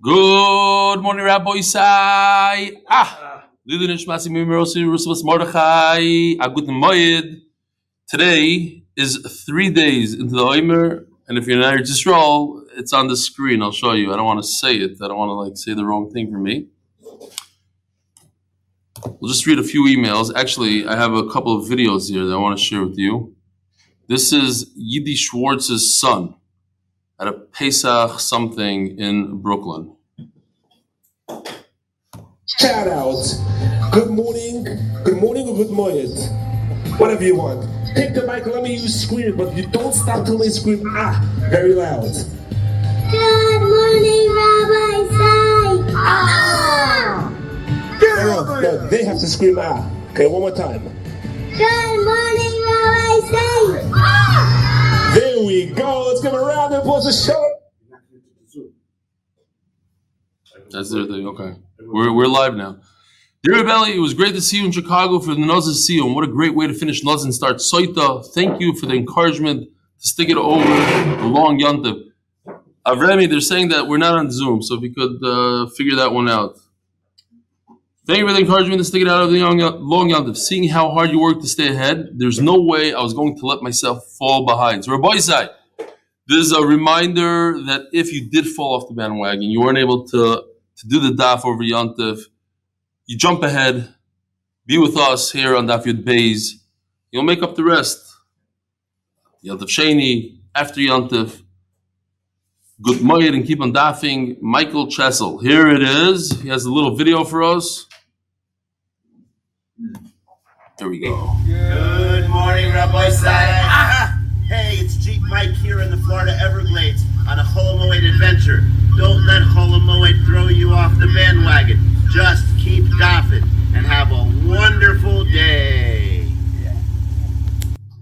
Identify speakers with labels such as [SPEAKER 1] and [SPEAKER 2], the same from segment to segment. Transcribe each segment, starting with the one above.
[SPEAKER 1] Good morning, Rabbi Isai. Ah, Lilu Nishmasi Mimirosi Rusavas Mordechai. A good moed. Today is three days into the Omer, and if you're in just roll, it's on the screen. I'll show you. I don't want to say it. I don't want to like say the wrong thing for me. We'll just read a few emails. Actually, I have a couple of videos here that I want to share with you. This is Yidi Schwartz's son at a Pesach something in Brooklyn.
[SPEAKER 2] Shout out. Good morning. Good morning or good morning. Whatever you want. Take the mic let me use scream, but you don't stop till they scream ah very loud.
[SPEAKER 3] Good morning, Rabbi Say. Ah!
[SPEAKER 2] No, no, no, they have to scream ah. Okay, one more time.
[SPEAKER 3] Good morning, Rabbi Say. Ah!
[SPEAKER 2] There we go. Let's give a round of applause to show.
[SPEAKER 1] That's their thing. Okay, we're, we're live now. Dear Belly, it was great to see you in Chicago for the Nazir Sion. What a great way to finish Naz and start Soita. Thank you for the encouragement to stick it over the long Yantiv. Avremi, they're saying that we're not on Zoom, so if you could uh, figure that one out. Thank you for the encouragement to stick it out of the young, long Yantiv. Seeing how hard you work to stay ahead, there's no way I was going to let myself fall behind. So, Rabbi this is a reminder that if you did fall off the bandwagon, you weren't able to, to do the daf over Yantiv, you jump ahead, be with us here on Daf Yud Beis. You'll make up the rest. Yantiv Sheni, after Yantiv. Good morning and keep on daffing. Michael Chessel. Here it is. He has a little video for us. There we go.
[SPEAKER 4] Good morning, Rabbi Say. Ah! Hey, it's Jeep Mike here in the Florida Everglades on a Holomoid adventure. Don't let Holomoid throw you off the bandwagon. Just keep daffing and have a wonderful day.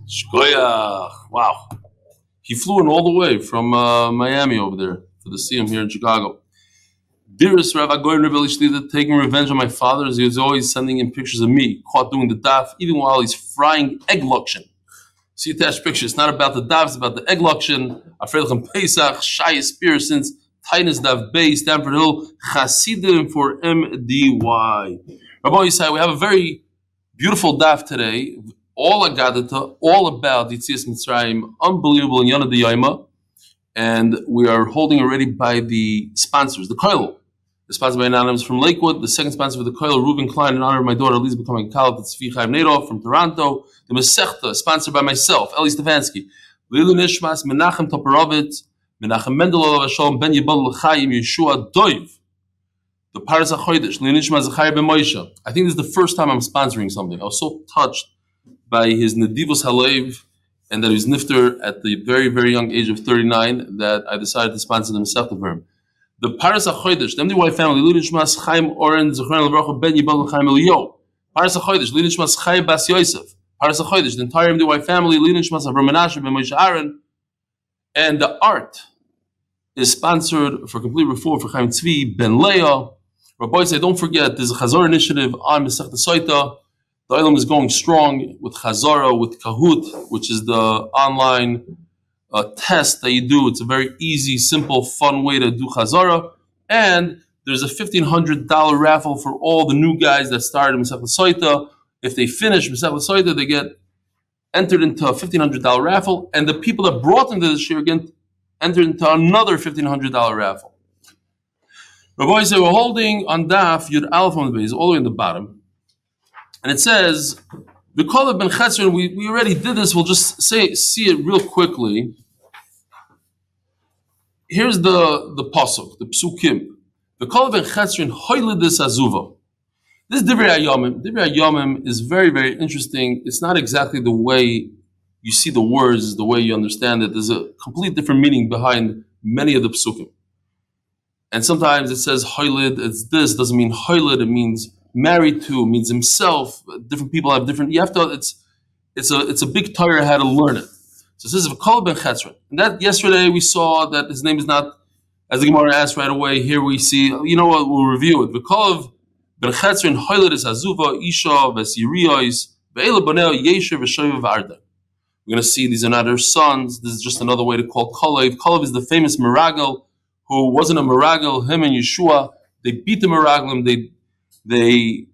[SPEAKER 1] Shkoyach. Wow. He flew in all the way from uh, Miami over there for the see him here in Chicago. Dearest Rabbi Goyen Rebbe Shlita, taking revenge on my father as he was always sending in pictures of me, caught doing the daf, even while he's frying egg luction. See attached picture. It's not about the daf, it's about the egg luction. Afrelichem Pesach, Shai Spear since Tinus Dav Bay, Stamford Hill, Chasidim for MDY. Rabbi Yisai, we have a very beautiful daf today. All Agadata, all about Yitzias Mitzrayim, unbelievable in Yana Diyayma. And we are holding already by the sponsors, the Koil. The sponsor by Anonymous from Lakewood, the second sponsor for the Koil, Reuben Klein, in honor of my daughter Elise becoming Kalat, it's Tzvi Chaim Nadov from Toronto. The Masechta, sponsored by myself, Eli Stefansky. Lilu Nishmas, Menachem Toporowitz, Menachem Mendel Olav Hashem, Ben Yibal L'chaim, Yeshua Doiv. The Paras HaChodesh, Lilu Nishmas Zachariah Ben Moshe. I think this is the first time I'm sponsoring something. I was so touched by his Nedivus Halev and that he was nifter at the very, very young age of 39 that I decided to sponsor the Masechta for him. The Paras HaChodesh, the MDY family, Lilu Nishmas Chaim Oren, Zechron Levracha, Ben Yibal L'chaim Eliyo. Paras HaChodesh, Lilu Nishmas Chaim Bas Yosef. Paras HaChodesh, the entire MDY family, Lilu Nishmas Avram Menashe Ben Moshe Aaron. And the art is sponsored for complete reform for Chaim Tzvi, Ben Leah. Rabbi say, don't forget, there's a Chazor initiative on Masechta Soita. The Olam is going strong with Chazara, with Kahoot, which is the online uh, test that you do. It's a very easy, simple, fun way to do Chazara. And there's a $1,500 raffle for all the new guys that started Masechta Soita. If they finish Masechta Soita, they get entered into a $1,500 raffle. And the people that brought them to year get entered into another $1,500 raffle. Rabbi said we're holding on Daf Yud Aleph on the base, all the way in the bottom, and it says the call of Ben Chetzron. We, we already did this. We'll just say see it real quickly. Here's the the pasuk, the psukim. The Ben Chetzron hoylidis azuva. This Divrei Ayomim. Divrei Ayomim is very very interesting. It's not exactly the way you see the words, the way you understand it. There's a complete different meaning behind many of the psukim. And sometimes it says hoylid, it's this, doesn't mean hoylid, it means married to, means himself. Different people have different you have to it's it's a it's a big tire how to learn it. So it says V'kol ben Chetzron. And that yesterday we saw that his name is not as the Gemara asked right away, here we see, you know what, we'll review it. V'kol ben Chetzron hoylid is azuva, isha, vesiriyos, ve'ela boneo, yesher, v'shoyev, v'arda. We're going to see these are not her sons. This is just another way to call Kalev. Kalev is the famous Meragel who wasn't a Meragel, him and Yeshua, they beat the Meraglim, they, they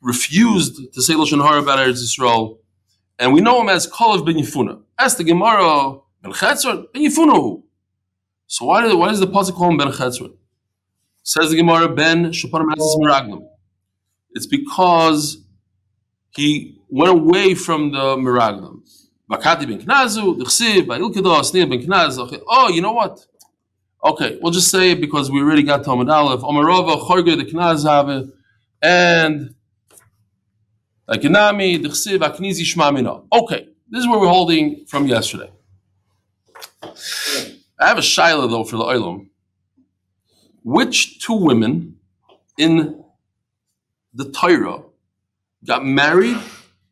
[SPEAKER 1] refused to say Lashon Hara about Eretz Yisrael, and we know him as Kalev ben Yifuna. Ask the Gemara, Ben Chetzron, ben Yifuna who? So why, why does the Pasuk call him Ben Chetzron? Says the Gemara, Ben Shaparim Asis Meraglim. It's because he went away from the Meraglim. Bakati ben Knazu, Dichsiv, Ba'ilkedah, Snir ben Knaz. Okay. Oh, you know what? Okay, we'll just say it because we already got Talmud Aleph. Omarova, Chorge, the Knaz have and like Inami, Dichsiv, Aknizi, Shmamina. Okay, this is where we're holding from yesterday. I have a shaila though for the Oilum. Which two women in the Torah got married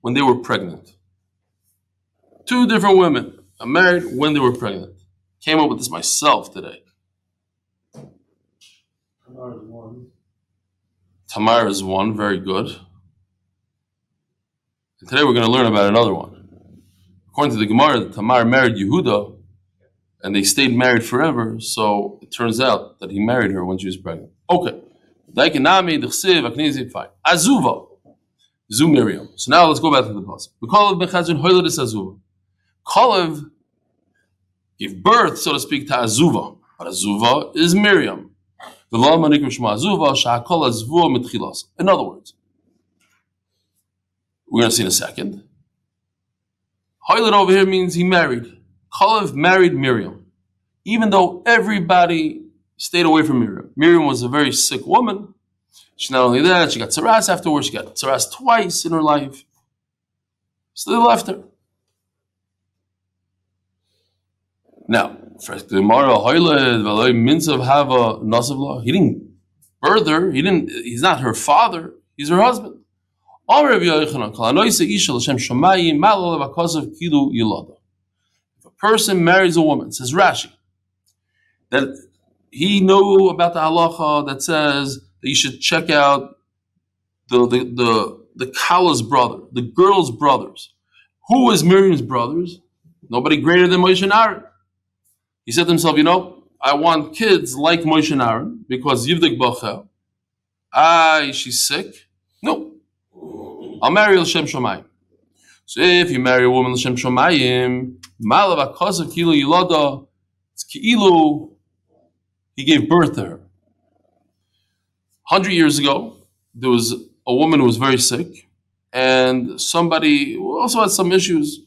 [SPEAKER 1] when they were pregnant? Two different women got married when they were pregnant. Came up with this myself today. Tamar is one, very good. And today we're going to learn about another one. According to the Gemara, Tamar married Yehuda, and they stayed married forever. So it turns out that he married her when she was pregnant. Okay. Azuva. Zu Miriam. So now let's go back to the pasuk. We call it Bechazin Hoyladis Azuva. Kalev gave birth, so to speak, to Azuva. But Azuva is Miriam. In other words, we're going to see in a second. Hoylad over here means he married. Kalev married Miriam, even though everybody stayed away from Miriam. Miriam was a very sick woman. She not only that, she got tsaras afterwards. She got tsaras twice in her life. So they left her. Now, the Gemara, Hoyled, Veloy, Minzav Hava, Nasavla, he didn't birth her. He didn't. He's not her father. He's her husband. If a person marries a woman, says Rashi, that he knew about the halacha that says that you should check out the the the, the Kala's brother, the girl's brothers. Who is Miriam's brothers? Nobody greater than Moshe and Aaron. He said to himself, you know, I want kids like Moshe and Aaron because Yivdik Bacha. Ah, she's sick. I'll marry L'Shem Shomayim. So if you marry a woman L'Shem Shomayim, Malav Akasav Kilo Yilada, it's Ki'ilu, he gave birth to her. Hundred years ago, there was a woman who was very sick, and somebody also had some issues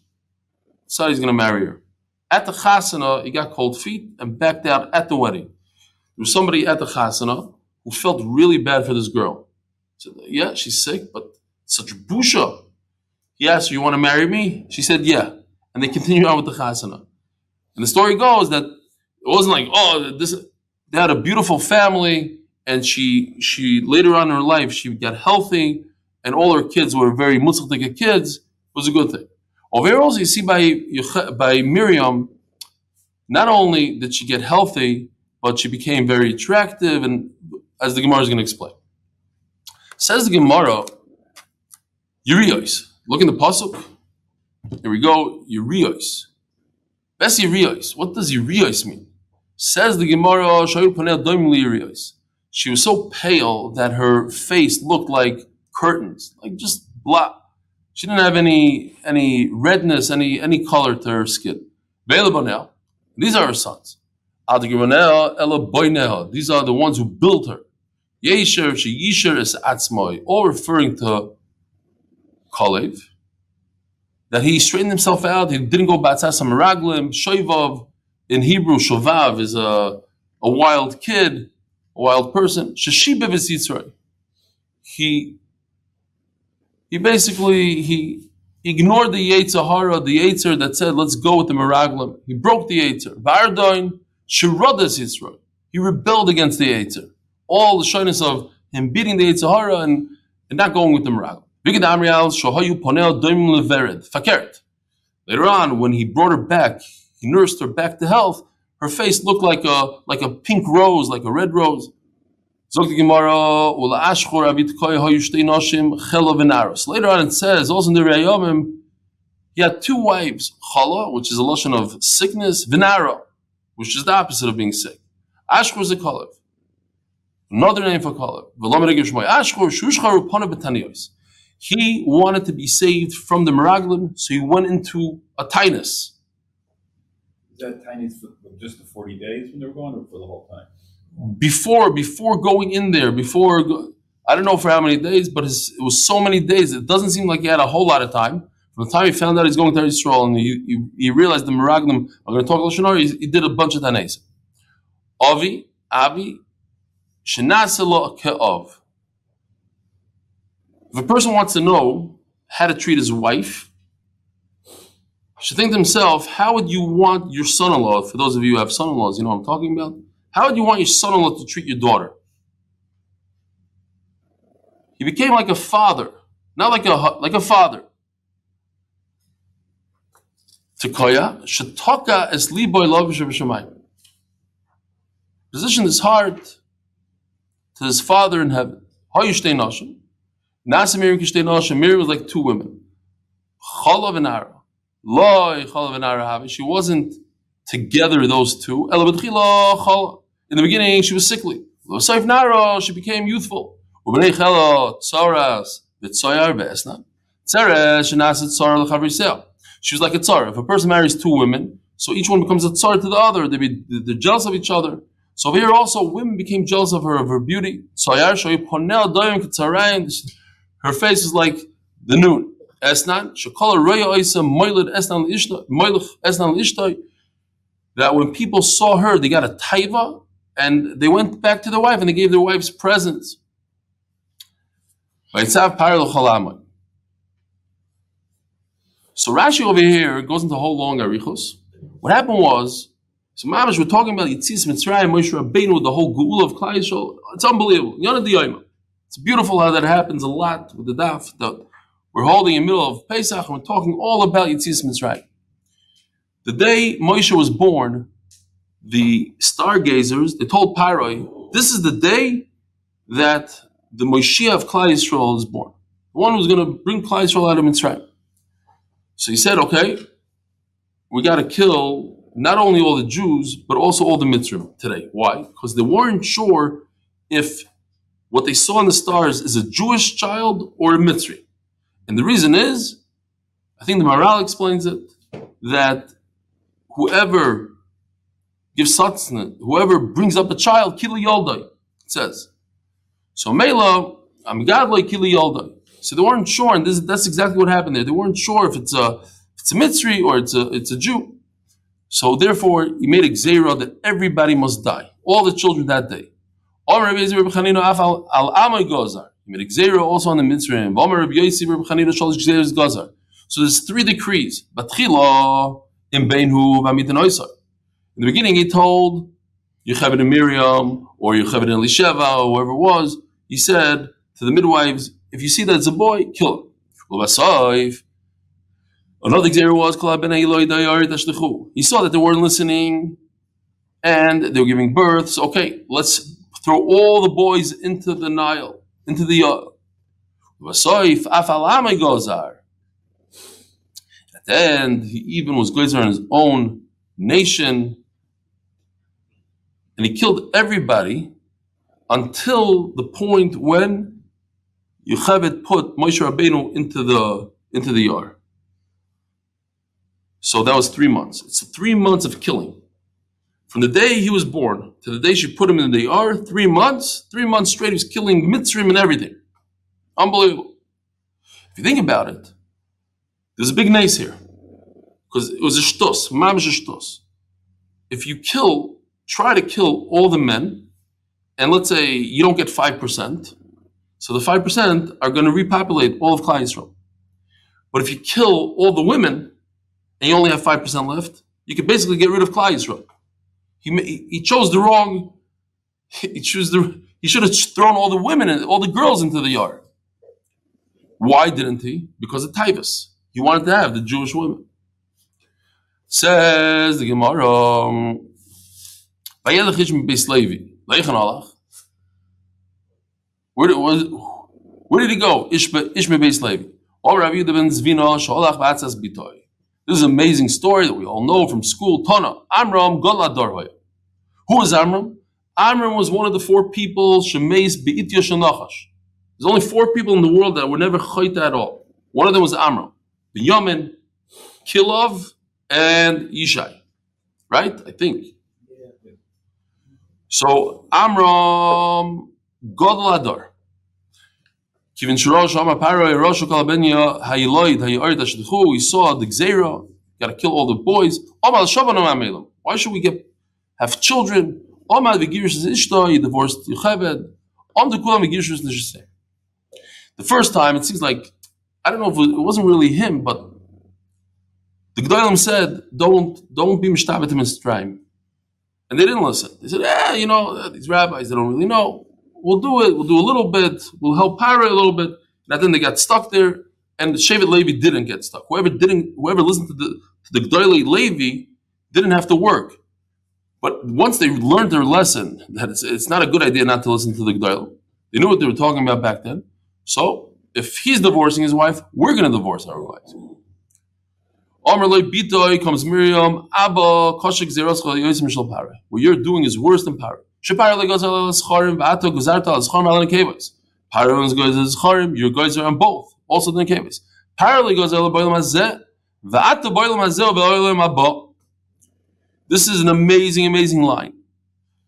[SPEAKER 1] decided he's going to marry her. At the chasana, he got cold feet and backed out at the wedding. There was somebody at the chasana who felt really bad for this girl. Said, "Yeah, she's sick, but such busha." He asked "You want to marry me?" She said, "Yeah." And they continued on with the chasana. And the story goes that it wasn't like, "Oh, this." They had a beautiful family, and she she later on in her life she got healthy, and all her kids were very mutzaltika kids. It was a good thing. Over here also you see by, by Miriam, not only did she get healthy, but she became very attractive, and as the Gemara is going to explain. Says the Gemara, Urios. Look in the Pasuk. Here we go, Urios. Best Urios. What does Urios mean? Says the Gemara. She was so pale that her face looked like curtains, like just black. She didn't have any any redness, any any color to her skin. These are her sons. These are the ones who built her. Yesher, Sheyisher is Atzmoi, all referring to Kalev. That he straightened himself out, he didn't go Batzas Meraglim, Shoivav, in Hebrew, Shovav is a, a wild kid, a wild person. Sheshibev He he basically he ignored the Yetzirah, the Yetzer that said, let's go with the Meraglim. He broke the Yetzer. Vardoin, Shiradas Yisrael. He rebelled against the Yetzer. All the shyness of him beating the Yetzirah and, and not going with the Meraglim. Later on, when he brought her back, he nursed her back to health, her face looked like a like a pink rose, like a red rose. Later on it says, also in the Rayomim, he had two wives, Chala, which is a lotion of sickness, Venaro, which is the opposite of being sick. Ashkur is a Kalev. Another name for Kalev. V'lo Meregim Shmoy. Ashkur Shushcharu Pana B'Taniyos. He wanted to be saved from the Meraglim, so he went into a tinus.
[SPEAKER 5] Is that tiny for just the forty days when they were going, or for the whole time?
[SPEAKER 1] Before, before going in there, before I don't know for how many days, but his, it was so many days. It doesn't seem like he had a whole lot of time. From the time he found out he's going to Israel and he, he, he realized the Meraglim are going to talk Lashon he, he did a bunch of tanes. Avi, Avi, Shenaselo Ke'ov. If a person wants to know how to treat his wife, should think to himself, how would you want your son-in-law, for those of you who have son-in-laws, you know what I'm talking about? How would you want your son-in-law to treat your daughter? He became like a father, not like a like a father. Tekoya, shetaka es liboy b'shamayim. Position his heart to his father in heaven. Nasa Miriam kishtei nashim. Miriam was like two women. Chalav and Ara. Loi chalav and Ara. She wasn't together, those two. In the beginning, she was sickly. Lo saif nara, she became youthful. Ubnei chela tzaras v'tzoyar v'esna. Tzeres shenaset tzara l'chavrisel. She was like a tsar. If a person marries two women, so each one becomes a tsar to the other. They be, they're jealous of each other. So here also, women became jealous of her, of her beauty. Tzoyar shoy ponel doyim k'tzarayim. Her face is like the noon. Esnan, shekola roya oisa moiled esnan l'ishtoi. That when people saw her, they got a taiva, and they went back to their wife and they gave their wives presents. So Rashi over here goes into a whole long arichos. What happened was, so Mamash, we're talking about Yitzis Mitzrayim, Moshe Rabbeinu, the whole Geula of Klal Yisrael. It's unbelievable. Yonah Diyayma. It's beautiful how that happens a lot with the daf. that we're holding in the middle of Pesach and we're talking all about Yitzis Mitzrayim. The day Moshe was born, the stargazers, they told Paroi, this is the day that the Moshe of Klal Yisrael is born. The one who's going to bring Klal Yisrael out of Mitzrayim. So he said, okay, we got to kill not only all the Jews, but also all the Mitzrim today. Why? Because they weren't sure if what they saw in the stars is a Jewish child or a Mitzri. And the reason is, I think the Maharal explains it, that whoever gives sustenance, whoever brings up a child, kili yoldai, it says. So Mela, I'm God like kili yoldai. So they weren't sure, and this, that's exactly what happened there. They weren't sure if it's a if it's a Mitzri or it's a it's a Jew. So therefore, he made a gzera that everybody must die, all the children that day. Omer Rabbi Yezir Rabbi Chanina af al Amay Gozar. He made a also on the Mitzrayim. Omer Rabbi Yossi Rabbi Chanina shalish gzeras Gozar. So there's three decrees. Batchila in Beinhu v'amitin Oisar. In the beginning, he told Yocheved and Miriam or Yocheved and Elisheva or whoever it was. He said to the midwives, "If you see that it's a boy, kill him." Another gzera was He saw that they weren't listening and they were giving births. Okay, let's throw all the boys into the Nile, into the uh, Gozar. At the end, he even was Gozer on his own nation, and he killed everybody until the point when Yocheved put Moshe Rabbeinu into the into the yard. So that was three months. It's three months of killing. From the day he was born to the day she put him in the ER, three months, three months straight, he was killing mitzrim and everything. Unbelievable. If you think about it, there's a big nace here. Because it was a shtos, mamish a shtos. If you kill, try to kill all the men, and let's say you don't get 5%, so the 5% are going to repopulate all of Klal. But if you kill all the women, and you only have 5% left, you could basically get rid of Klal. He, he chose the wrong. He chose the. He should have thrown all the women and all the girls into the yard. Why didn't he? Because of Tivus. He wanted to have the Jewish women. Says the Gemara. um, "Vayelech ish beis Levi. Where did was? Where did he go? Ishbe beis Levi. Or Rabbi ben Zvina sholach b'atzas bitoy. This is an amazing story that we all know from school. Tana, Amram Goladorhoy. Who is Amram? Amram was one of the four people, Shemeis Be'itya Shanachash. There's only four people in the world that were never chayta at all. One of them was Amram, Binyamin, Kilov, and Yishai. Right? I think. So Amram Godel Adar. Kivin Shorosh Amar Paro Rosh Kalabenya Hayiloid Hayorid Ashduchu. We saw the Gzera. Got to kill all the boys. Why should we get have children? Omar Vigirish Ishta. He divorced Yocheved. Om the Kulam Vigirish Nishaseh. The first time, it seems like I don't know if it, wasn't really him, but the Gdolim said, "Don't don't be mishtabet in Mitzrayim," and they didn't listen. They said, "Yeah, you know, these rabbis they don't really know. We'll do it. We'll do a little bit. We'll help Paro a little bit." And then they got stuck there, and the Shevet Levi didn't get stuck. Whoever didn't, whoever listened to the to the Levi didn't have to work. But once they learned their lesson, that it's, it's not a good idea not to listen to the Gdolim. They knew what they were talking about back then. So if he's divorcing his wife, we're going to divorce our wives. Loy bitoy comes Miriam, Abba, Koshik Pare. What you're doing is worse than Pare. Shepare le goes al Scharim, Vato Guzarta al Scharim al Kevos. Pare goes al Scharim, your guys are on both, also the Kevos. Pare le goes al Boilam Hazeh, Vato Boilam Hazeh, Boilam Abba. This is an amazing, amazing line.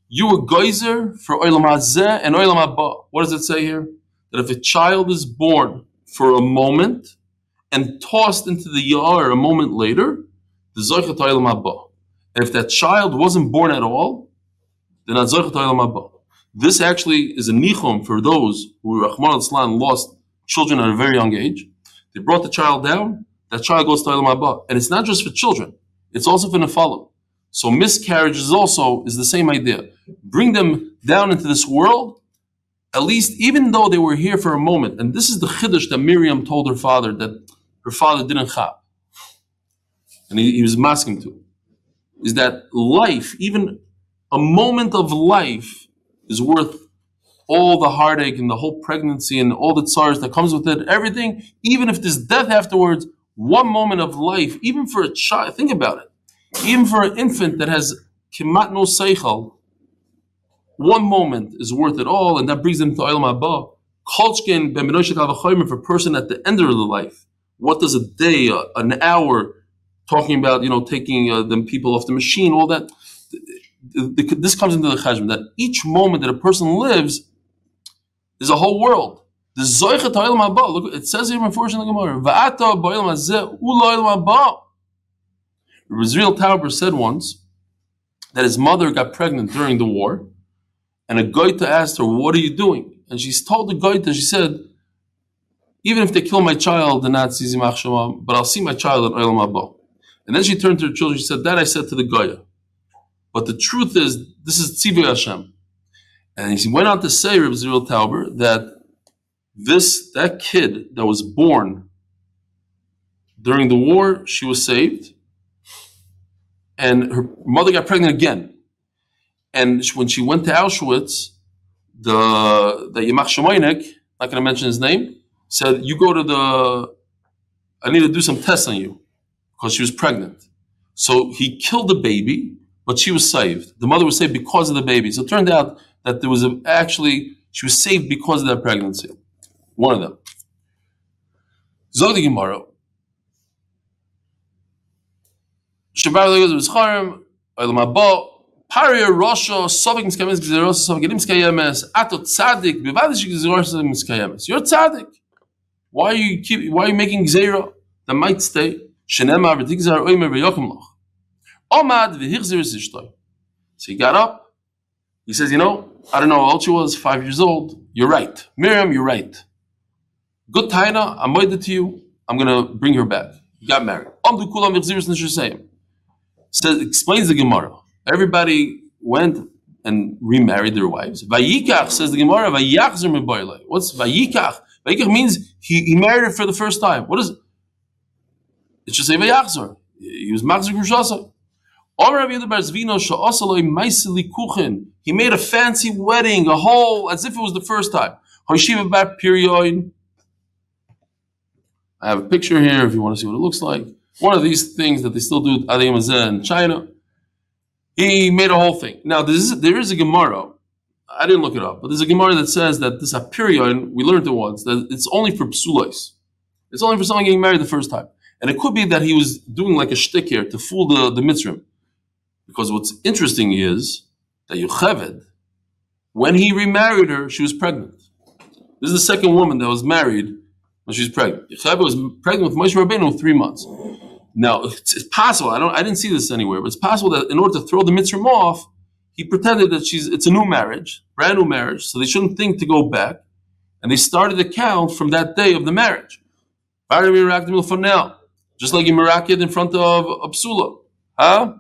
[SPEAKER 1] You a geyser for Oilam Hazeh and Oilam Abba. What does it say here? That if a child is born for a moment, and tossed into the yar a moment later, the Zoichet Oilam Abba. If that child wasn't born at all, Abba. This actually is a nichum for those who, Rahman al lost children at a very young age. They brought the child down, that child goes to Oilam Abba. And it's not just for children, it's also for Nefalim. So miscarriages also is the same idea. Bring them down into this world, at least even though they were here for a moment. And this is the chiddush that Miriam told her father that her father didn't chap. And he, he was masking to. Is that life, even a moment of life, is worth all the heartache and the whole pregnancy and all the tsars that comes with it, everything, even if there's death afterwards, one moment of life, even for a child, think about it, even for an infant that has kimat no seichel, one moment is worth it all, and that brings them to Olam Abba. Kolchkin ben for a person at the end of the life what does a day, uh, an hour, talking about, you know, taking uh, them people off the machine, all that. This comes into the cheshbon that each moment that a person lives is a whole world. The zoichet ha'olam haba. Look, it says here in Fortune the Gemara. Va'ata ba'olam hazeh u'la'olam haba. Rizriel Tauber said once that his mother got pregnant during the war, and a goita asked her, "What are you doing?" And she told the goita, she said, even if they kill my child, the Nazis, but I'll see my child in Olam Haba. And then she turned to her children. She said, "That I said to the Goya." But the truth is, this is Tzivu Hashem. And he went on to say, Reb Ezriel Tauber, that this that kid that was born during the war, she was saved, and her mother got pregnant again. And when she went to Auschwitz, the the Yamach Shemoinek, not going to mention his name, said, You go to the, I need to do some tests on you because she was pregnant. So he killed the baby, but she was saved. The mother was saved because of the baby. So it turned out that there was a, actually, she was saved because of that pregnancy. One of them. Zog the Gemara. Shabar Legos was Haba, Paria Rosha, Sovik Miskayemes, Gzeros, Sovik Miskayemes, Ato Tzadik, Bivadish Gzeros Miskayemes. You're Tzadik. Why are you keep? Why are you making zera that might stay? Shenema v'tigzar oimer v'yokim. Omad. So he got up. He says, you know, I don't know how old she was, five years old. You're right. Miriam, you're right. Good taina, I'm waiting to you. I'm going to bring her back. He got married. Says, explains the Gemara. Everybody went and remarried their wives. Vayikach, says the Gemara, vayachzir me'boile. What's vayikach? Vayikach means he, he married her for the first time. What is it? It should say Vayachzor. He was Machzor Grushasa. He made a fancy wedding, a whole, as if it was the first time. I have a picture here if you want to see what it looks like. One of these things that they still do at in China. He made a whole thing. Now, there is, there is a Gemara I didn't look it up, but there's a Gemara that says that this apirion, we learned it once, that it's only for psulais. It's only for someone getting married the first time. And it could be that he was doing like a shtick here to fool the, the Mitzrim. Because what's interesting is that Yocheved, when he remarried her, she was pregnant. This is the second woman that was married when she was pregnant. Yocheved was pregnant with Moshe Rabbeinu three months. Now, it's, it's possible, I don't I didn't see this anywhere, but it's possible that in order to throw the mitzvah off, he pretended that she's it's a new marriage, brand new marriage, so they shouldn't think to go back. And they started the count from that day of the marriage. For now, just like in Merakid in front of Absula. Huh?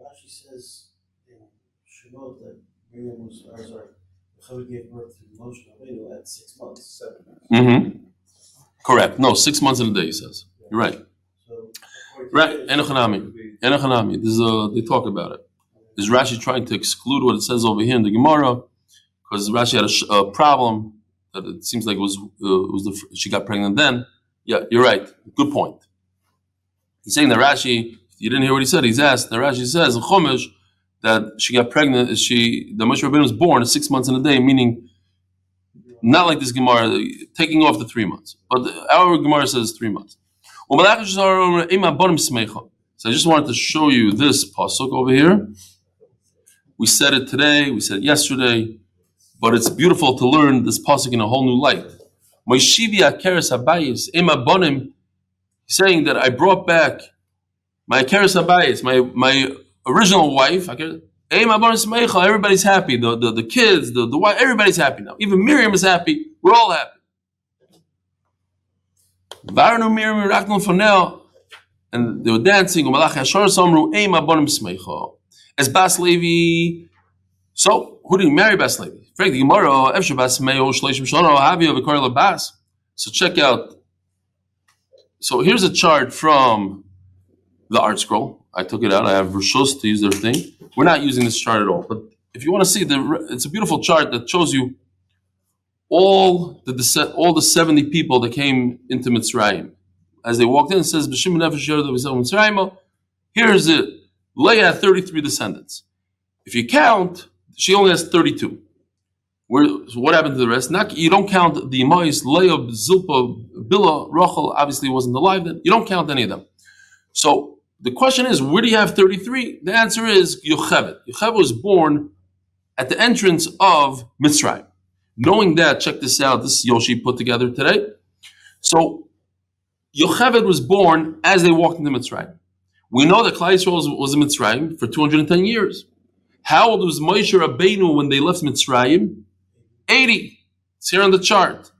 [SPEAKER 6] Rashi says in Shemot that Miriam was, or sorry, Yocheved gave birth to Moshe Rabbeinu at six months. Seven.
[SPEAKER 1] Mm-hmm. Correct. No, six months in a day, he says. You're right.
[SPEAKER 6] So,
[SPEAKER 1] Right.
[SPEAKER 6] this,
[SPEAKER 1] Enochanami. Enochanami. There's a, they talk about it. Is Rashi trying to exclude what it says over here in the Gemara? Because Rashi had a, sh- a problem that it seems like it was, uh, it was the, she got pregnant then. Yeah, you're right. Good point. He's saying that Rashi, you didn't hear what he said, he's asked, that Rashi says Chumash that she got pregnant, she, the Moshe Rabbeinu was born six months in a day, meaning not like this Gemara, taking off the three months. But our Gemara says three months. So I just wanted to show you this pasuk over here. We said it today, we said it yesterday, but it's beautiful to learn this pasuk in a whole new light. Saying that I brought back my akeres habayis, my my original wife. Everybody's happy. The, the the kids, the the wife, everybody's happy now. Even Miriam is happy. We're all happy. Miriam and they were dancing. As Bas Levi. So, who did he marry Bas Levi? So check out. So here's a chart from the ArtScroll. I took it out. I have Rishos to use their thing. We're not using this chart at all. But if you want to see the, it's a beautiful chart that shows you all the all the seventy people that came into Mitzrayim. As they walked in, it says B'Shim Nefesh Mitzrayim. Here's it. Leah had thirty-three descendants. If you count, she only has thirty-two. Where, so what happened to the rest? Not, you don't count the Emais, Leah, Zilpa, Bila, Rachel, obviously wasn't alive then. You don't count any of them. So the question is, where do you have 33? The answer is Yocheved. Yocheved was born at the entrance of Mitzrayim. Knowing that, check this out. This is Yoshi put together today. So Yocheved was born as they walked into Mitzrayim. We know that Klal Yisrael was, was in Mitzrayim for 210 years. How old was Moshe Rabbeinu when they left Mitzrayim? 80. It's here on the chart.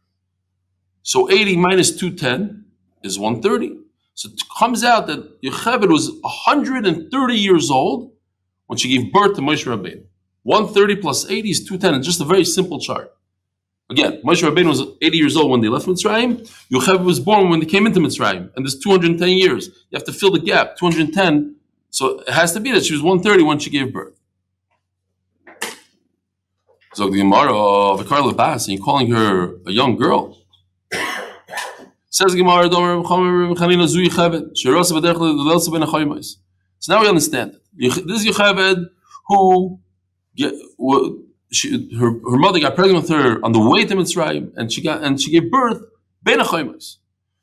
[SPEAKER 1] So 80 minus 210 is 130. So it comes out that Yocheved was 130 years old when she gave birth to Moshe Rabbeinu. 130 plus 80 is 210. It's just a very simple chart. Again, Moshe Rabbeinu was 80 years old when they left Mitzrayim. Yocheved was born when they came into Mitzrayim. And there's 210 years. You have to fill the gap. 210. So it has to be that she was 130 when she gave birth. So the Gemara of Karla Bas, and you're calling her a young girl. Says Gemara, "Domer Chanina Zu Yocheved, Sherosa B'derech L'Lelsa Ben Achoymos." So now we understand it. This is Yocheved who she, her, her mother got pregnant with her on the way to Mitzrayim, and she got and she gave birth Ben Achoymos.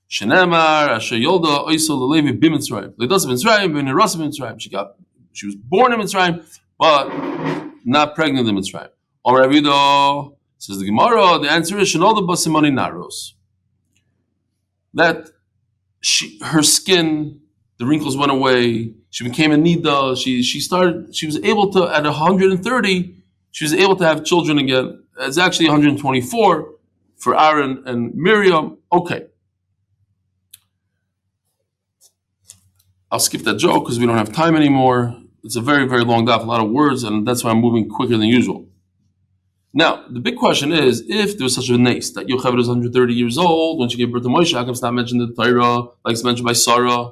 [SPEAKER 1] Shenemar Asher Yolda Oisol Levi B'Mitzrayim. Ledos Mitzrayim Ben Erosa Mitzrayim. She got she was born in Mitzrayim, but not pregnant in Mitzrayim. Or Ravido says the Gemara. The answer is Shenolda Basimoni Naros. That she her skin, the wrinkles went away. She became a nida. She she started. She was able to at 130. She was able to have children again. It's actually 124 for Aaron and Miriam. Okay. I'll skip that joke because we don't have time anymore. It's a very, very long daf, a lot of words, and that's why I'm moving quicker than usual. Now, the big question is, if there was such a nace that Yocheved was 130 years old when she gave birth to Moshe, how come it's not mentioned in the Torah, like it's mentioned by Sarah?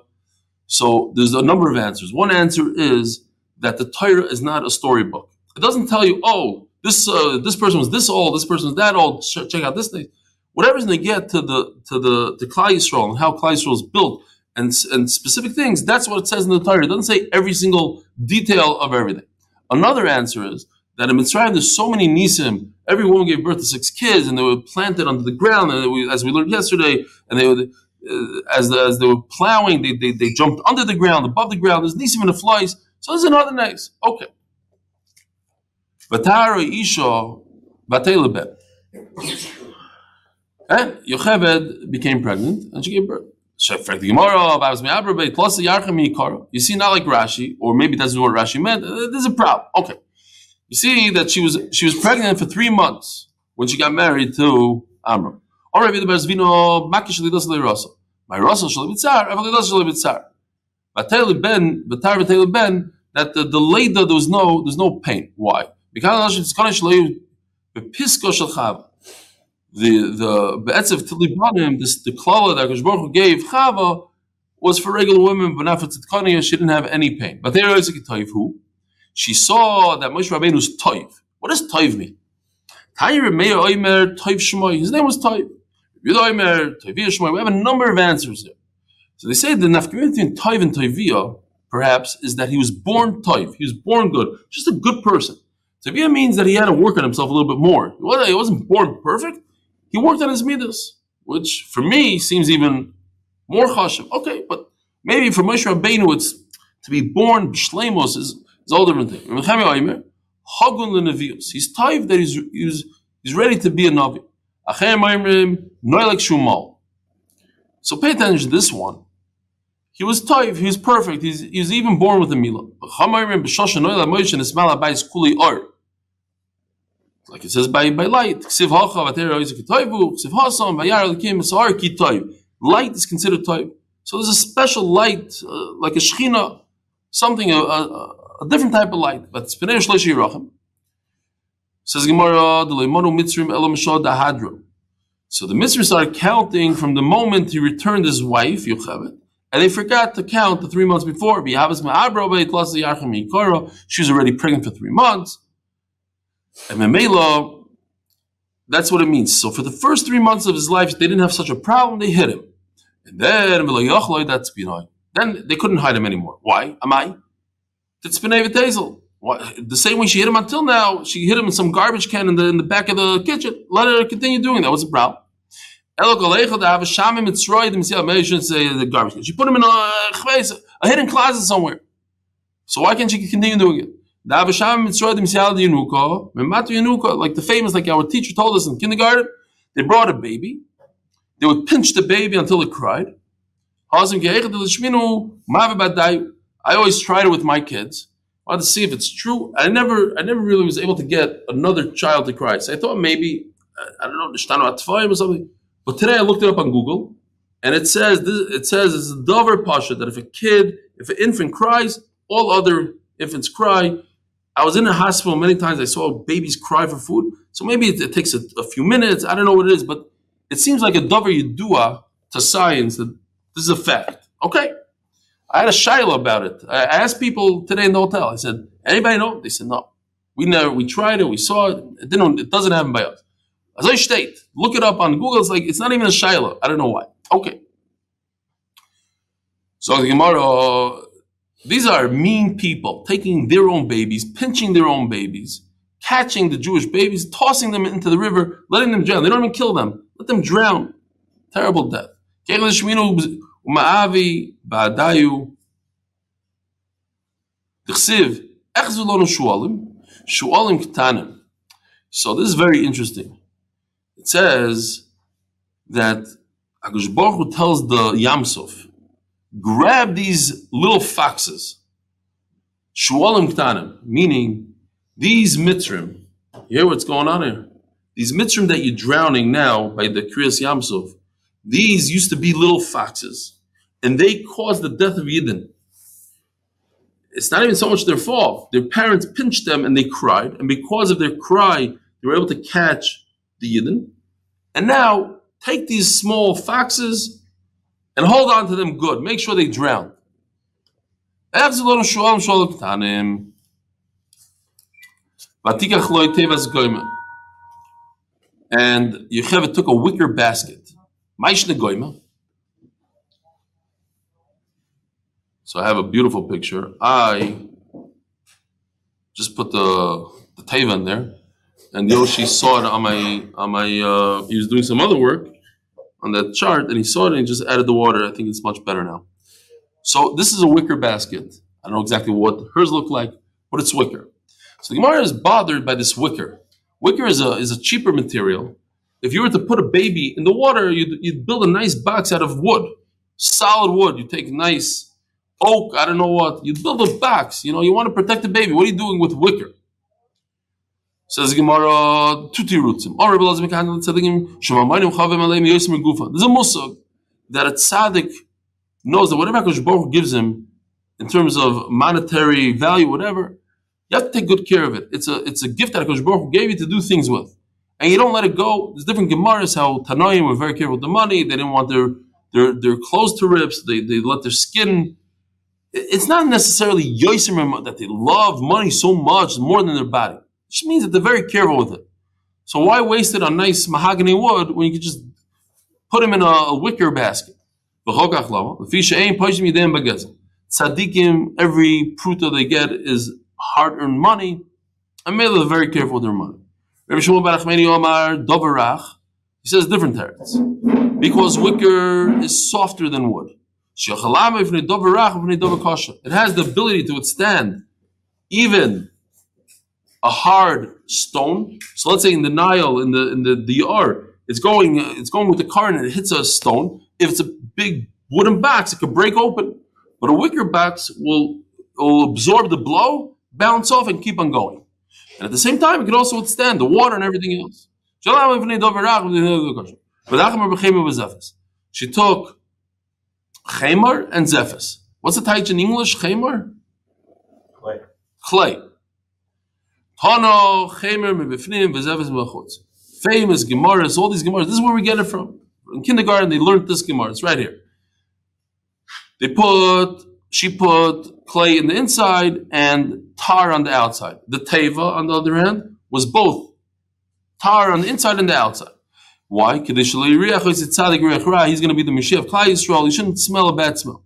[SPEAKER 1] So there's a number of answers. One answer is that the Torah is not a storybook. It doesn't tell you, oh, this uh, this person was this old, this person was that old. Check out this thing. Whatever's going to get to the to the to Klal Yisrael and how Klal Yisrael is built and and specific things. That's what it says in the Torah. It doesn't say every single detail of everything. Another answer is that in Mitzrayim there's so many nisim. Every woman gave birth to six kids, and they were planted under the ground. And we, as we learned yesterday, and they would, uh, as the, as they were plowing, they, they they jumped under the ground, above the ground. There's nisim in the flies. So there's another nice. Okay. Vatara isha vatelebet. And Yocheved became pregnant, and she gave birth. Shefek the Gemara, Babas plus the Yarchem Yikara. You see, not like Rashi, or maybe that's what Rashi meant. Uh, There's a problem. Okay. You see that she was she was pregnant for three months when she got married to Amram. My Ben, that the, the Leda, there was no there's no pain. Why? Because the the Be'etzev Tilibanim, this the klala that Hakadosh Baruch gave Chava was for regular women, but not for Tzidkaniya. She didn't have any pain. But there is a who she saw that Moshe Rabbeinu's toiv. What does toiv mean? Tayyir Meir Oimer Toiv Shmoy. His name was toiv. Yehuda Oimer Toivia Shmoy. We have a number of answers there. So they say the nafkamina between toiv and toivia, perhaps, is that he was born toiv. He was born good, just a good person. Toivia means that he had to work on himself a little bit more. He wasn't, he wasn't born perfect. He worked on his midas, which for me seems even more chashiv. Okay, but maybe for Moshe Rabbeinu, it's to be born b'shleimos is, is all different thing. Rechami Oimer, Hagun lenevios. He's type that he's, he's, he's ready to be a navi. Achem Oimrim, noilek shumal. So pay attention to this one. He was type, he was perfect, he's, he was even born with a milah. Like it says by, by light. Light is considered toiv. So there's a special light, uh, like a shechina, something, a, a, a different type of light. But it's b'nei shleshi yirachim. Says Gemara, the leimonu mitzrim elam dahadro. So the mitzvah started counting from the moment he returned his wife, Yocheved, and they forgot to count the three months before. She was already pregnant for three months. And Memela, that's what it means. So for the first three months of his life, they didn't have such a problem, they hit him. And then, that's. Then they couldn't hide him anymore. Why? Am I? It's B'nai The same way she hit him until now, she hit him in some garbage can in the, in the back of the kitchen. Let her continue doing that. What's the problem? the garbage can. She put him in a, a hidden closet somewhere. So why can't she continue doing it? Like the famous, like our teacher told us in kindergarten, they brought a baby. They would pinch the baby until it cried. I always tried it with my kids. I wanted to see if it's true. I never, I never really was able to get another child to cry. So I thought maybe, I don't know, Nishtanu Atfayim or something. But today I looked it up on Google, and it says it says it's a dover pasha that if a kid, if an infant cries, all other infants cry. I was in a hospital many times. I saw babies cry for food. So maybe it, it takes a, a, few minutes. I don't know what it is, but it seems like a dover yidua to science that this is a fact. Okay. I had a shiloh about it. I asked people today in the hotel. I said, "Anybody know?" They said, "No. We never. We tried it. We saw it. It didn't. It doesn't happen by us." As I state, look it up on Google. It's like it's not even a shiloh. I don't know why. Okay. So the Gemara uh, these are mean people taking their own babies, pinching their own babies, catching the Jewish babies, tossing them into the river, letting them drown. They don't even kill them. Let them drown. Terrible death. So this is very interesting. It says that Hakadosh Baruch Hu tells the Yamsuf, grab these little foxes, shualim ktanim, meaning these mitzrim. You hear what's going on here? These mitzrim that you're drowning now by the Kriyas Yamsov, these used to be little foxes, and they caused the death of Yidden. It's not even so much their fault. Their parents pinched them and they cried, and because of their cry, they were able to catch the Yidden. And now, take these small foxes and hold on to them good. Make sure they drown. And Yocheved took a wicker basket. So I have a beautiful picture. I just put the the teva in there, and Yoshi saw it on my on my. Uh, he was doing some other work on that chart, and he saw it and he just added the water. I think it's much better now. So this is a wicker basket. I don't know exactly what hers look like, but it's wicker. So the Gemara is bothered by this wicker. Wicker is a is a cheaper material. If you were to put a baby in the water, you'd, you'd build a nice box out of wood, solid wood. You take nice oak, I don't know what. You build a box. You know, you want to protect the baby. What are you doing with wicker? Says Gemara, tuti yosim gufa. There's a musag that a tzaddik knows that whatever HaKadosh Baruch gives him in terms of monetary value, whatever, you have to take good care of it. It's a it's a gift that HaKadosh Baruch gave you to do things with. And you don't let it go. There's different Gemaras how Tanoim were very careful with the money. They didn't want their their their clothes to rip. So they, they let their skin it's not necessarily yosim that they love money so much more than their body. It just means that they're very careful with it. So why waste it on nice mahogany wood when you could just put them in a, a wicker basket? Tzaddikim, every pruta they get is hard-earned money, and they're very careful with their money. Rabbi Shmuel Bar Omar Dovarach, he says different terms. Because wicker is softer than wood. It has the ability to withstand even a hard stone. So let's say in the Nile, in the in the DR, it's going it's going with the car and it hits a stone. If it's a big wooden box, it could break open. But a wicker box will will absorb the blow, bounce off, and keep on going. And at the same time, it can also withstand the water and everything else. She took Chemar and Zephys. What's the taich in English? Chemar?
[SPEAKER 6] Clay.
[SPEAKER 1] Clay. Tano, Chemer, Mebifnim, Vezephys, Mechutz. Famous Gemaras, all these Gemaras. This is where we get it from. In kindergarten, they learned this Gemara. It's right here. They put, she put clay in the inside and tar on the outside. The Teva, on the other hand, was both tar on the inside and the outside. Why? He's going to be the Mashiach of Klal Yisrael. Shouldn't smell a bad smell.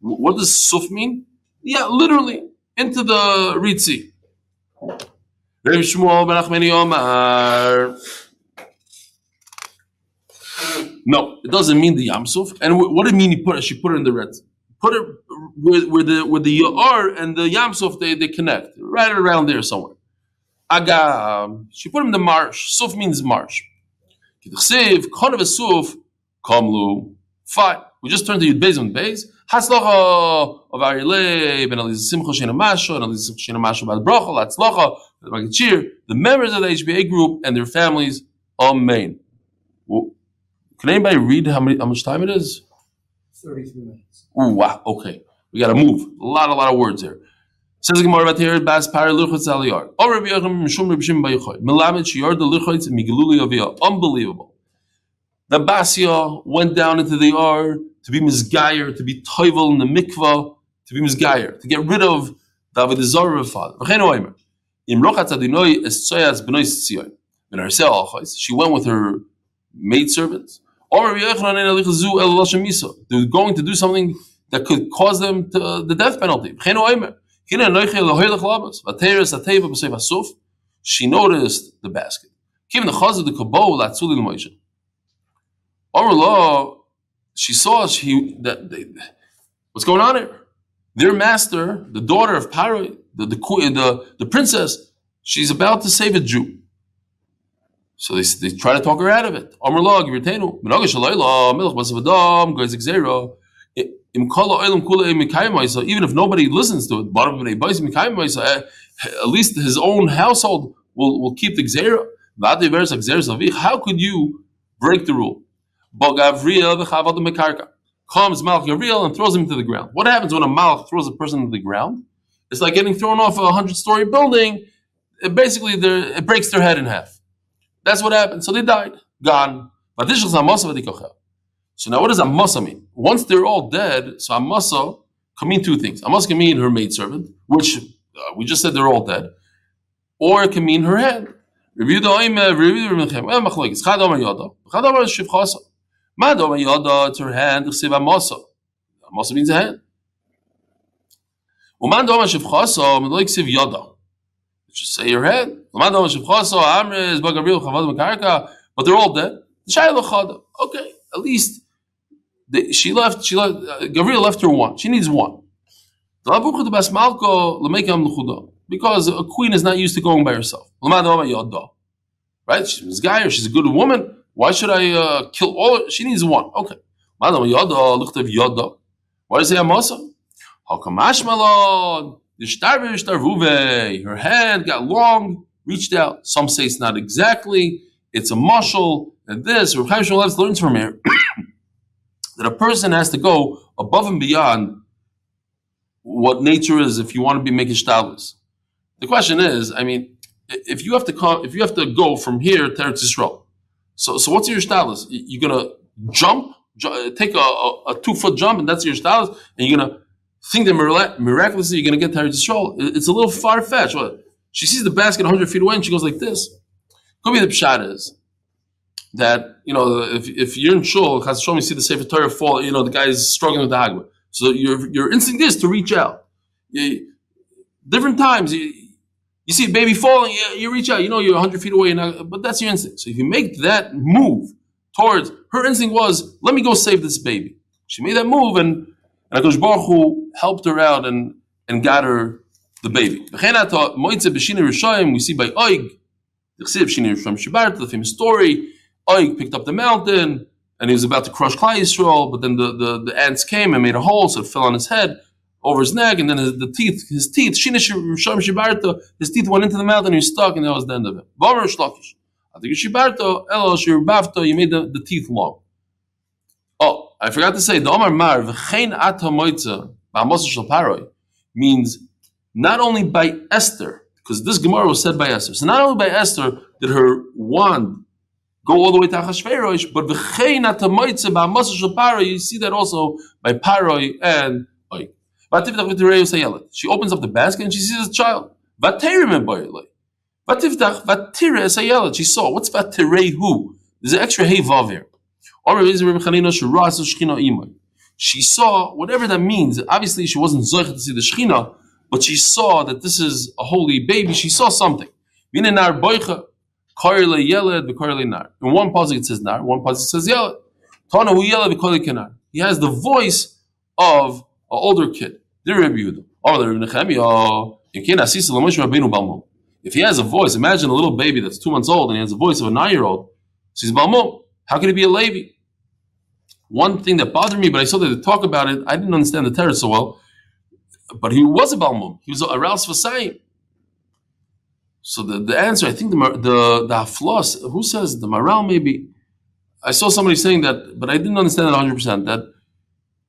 [SPEAKER 1] What does suf mean? Yeah, literally into the ritzi. No, it doesn't mean the yamsuf. And what did it mean? He put it. She put it in the red. Put it where, where the where the yar and the yamsuf they, they connect, right around there somewhere. Agam. Um, she put him in the marsh. Suf means marsh. Kidchsiv, kon of suf, kamlu. Fine. We just turned to Yud Beis and Beis. Hatzlocha of Arilei, Ben Aliz Simcha Sheine Mashe, and Aliz Simcha Sheine Mashe Bad Brochel, Hatzlocha, the members of the HBA group and their families. Amen. Well, Can anybody read how many how much time it is?
[SPEAKER 6] 33 minutes.
[SPEAKER 1] Ooh, wow. Okay. We got to move. A lot, a lot of words here. Says the Gemara about here, Bas Pari Luchotz Aliyar. Or Rabbi Yochanan Mishum Rabbi Shimon bar Yochai. Melamed Shior the Luchotz Migiluli Aviyah. Unbelievable. The Basia went down into the yard to be misgayer, to be toivel in the mikvah, to be misgayer, to get rid of David the Zorah father. V'chein oimer. Im rochatz adinoi es tzoyas b'noi tzion. Ben Arsel Alchais. She went with her maidservants. Or Rabbi Yochanan en alich zu el Lashem Miso. They were going to do something that could cause them to, the death penalty. She noticed the basket. She saw she that they, what's going on here. Their master, the daughter of Paro, the the the, the princess, she's about to save a Jew. So they, they try to talk her out of it. Even if nobody listens to it, eh, at least his own household will, will keep the gzera. How could you break the rule? Comes Malach Gabriel and throws him to the ground. What happens when a Malach throws a person to the ground? It's like getting thrown off a hundred story building. It basically, it breaks their head in half. That's what happened. So they died, gone. So now what does a Amasa mean? Once they're all dead, so a Amasa can mean two things. A Amasa can mean her maidservant, which uh, we just said they're all dead, or it can mean her hand. Shivchasa. Yoda, it's her hand, Amasa. Amasa means a hand. Meloik siv yoda. Just say your head. But they're all dead. Okay, at least the, she left. She left. Uh, Gabriel left her one. She needs one. Because a queen is not used to going by herself. Right? She's a guy or she's a good woman. Why should I uh, kill all? She needs one. Okay. Why does it say amasa? Hakamashmalon. Her hand got long, reached out. Some say it's not exactly. It's a mushal and this. Rav Chaim learns from here that a person has to go above and beyond what nature is if you want to be making shtalis. The question is, I mean, if you have to come, if you have to go from here to Eretz Yisrael, so so what's your shtalis? You're gonna jump, ju- take a, a, a two foot jump, and that's your shtalis, and you're gonna think that miraculously you're gonna get to Eretz Yisrael. It- It's a little far fetched. She sees the basket 100 feet away, and she goes like this. Could be the pshat is that you know if, if you're in shul, Chas Shalom, you see the Sefer Torah fall, you know the guy is struggling with the hagma. So your your instinct is to reach out. You, different times you, you see a baby falling, you, you reach out. You know you're 100 feet away, not, but that's your instinct. So if you make that move towards her instinct was let me go save this baby. She made that move, and and Hakadosh Baruch Hu helped her out and and got her the baby. We see by Oig the famous story. Oig picked up the mountain and he was about to crush Klal Yisrael, but then the, the, the ants came and made a hole, so it fell on his head, over his neck, and then his, the teeth, his teeth, his teeth went into the mouth and he was stuck, and that was the end of it. You made the, the teeth long. I forgot to say, the Omar Mar, V'chein Ata Moitza, Ba'amosa Shal Paroi, means not only by Esther, because this Gemara was said by Esther. So not only by Esther did her wand go all the way to Achashverosh, but v'chein atamoitze ba'amasa shel Paroi, you see that also by Paroi and Oik. She opens up the basket and she sees a child. She saw. What's v'tirei who? There's an extra hey vav here. She saw whatever that means. Obviously, she wasn't zoichet to see the shechina, but she saw that this is a holy baby. She saw something. In one pasuk it says nar, one pasuk says yeled. He has the voice of an older kid. Oh. If he has a voice, imagine a little baby that's two months old and he has the voice of a nine-year-old. She's he's Balmum. How can he be a Levi? One thing that bothered me, but I saw that they talk about it, I didn't understand the Torah so well. But he was a Balmum. He was a Aral Sfasayim. So the, the answer, I think the the the Haflos, who says the Maharal maybe? I saw somebody saying that, but I didn't understand it 100. percent That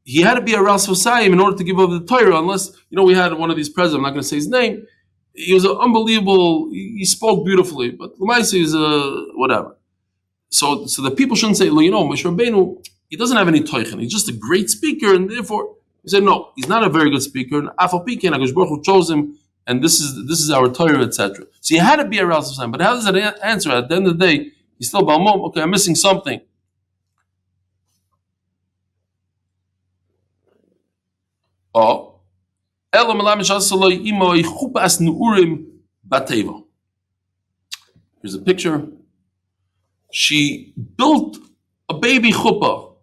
[SPEAKER 1] he had to be a Ras Hosayim in order to give over the Torah, unless you know we had one of these presidents. I'm not going to say his name. He was an unbelievable. He, spoke beautifully, but Lamaisi is a whatever. So so the people shouldn't say, "Well, you know, Moshe Rabbeinu, he doesn't have any toichen. He's just a great speaker, and therefore he said, no, he's not a very good speaker. And Afal Pikin, Hakadosh Baruch Hu chose him and this is this is our Torah, etc. So he had to be a Ras Hashem. But how does that answer? At the end of the day, he's still Balmum. Okay, I'm missing something. Oh. Here's a picture. She built a baby chuppah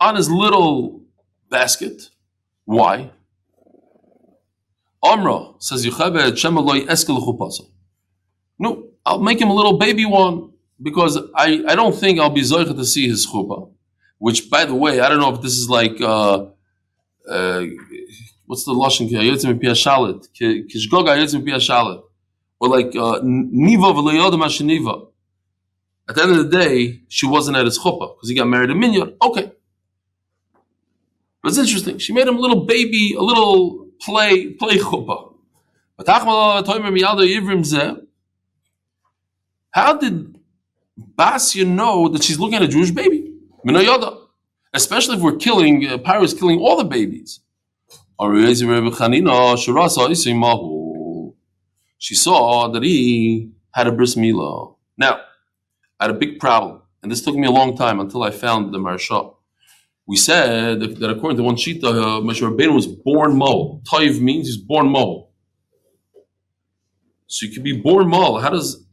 [SPEAKER 1] on his little basket. Why? Amra says Yocheved Shemaloi Eskel. No, I'll make him a little baby one because I, I don't think I'll be zoicha to see his chuppah. Which, by the way, I don't know if this is like uh, uh, what's the lashon kiyayotzim pia shalit kishgoga yotzim pia shalit or like uh, niva v'leyodim hasheniva. At the end of the day, she wasn't at his chuppah because he got married in minyan. Okay, but it's interesting. She made him a little baby, a little play play chuppah. How did Basia know that she's looking at a Jewish baby? Especially if we're killing, uh, killing all the babies. She saw that he had a bris milah. Now, I had a big problem, and this took me a long time until I found the Maharsha. We said that, according to one shita, uh, Moshe Rabbeinu was born Mo. Toiv means he's born Mo. So you could be born Mo. How does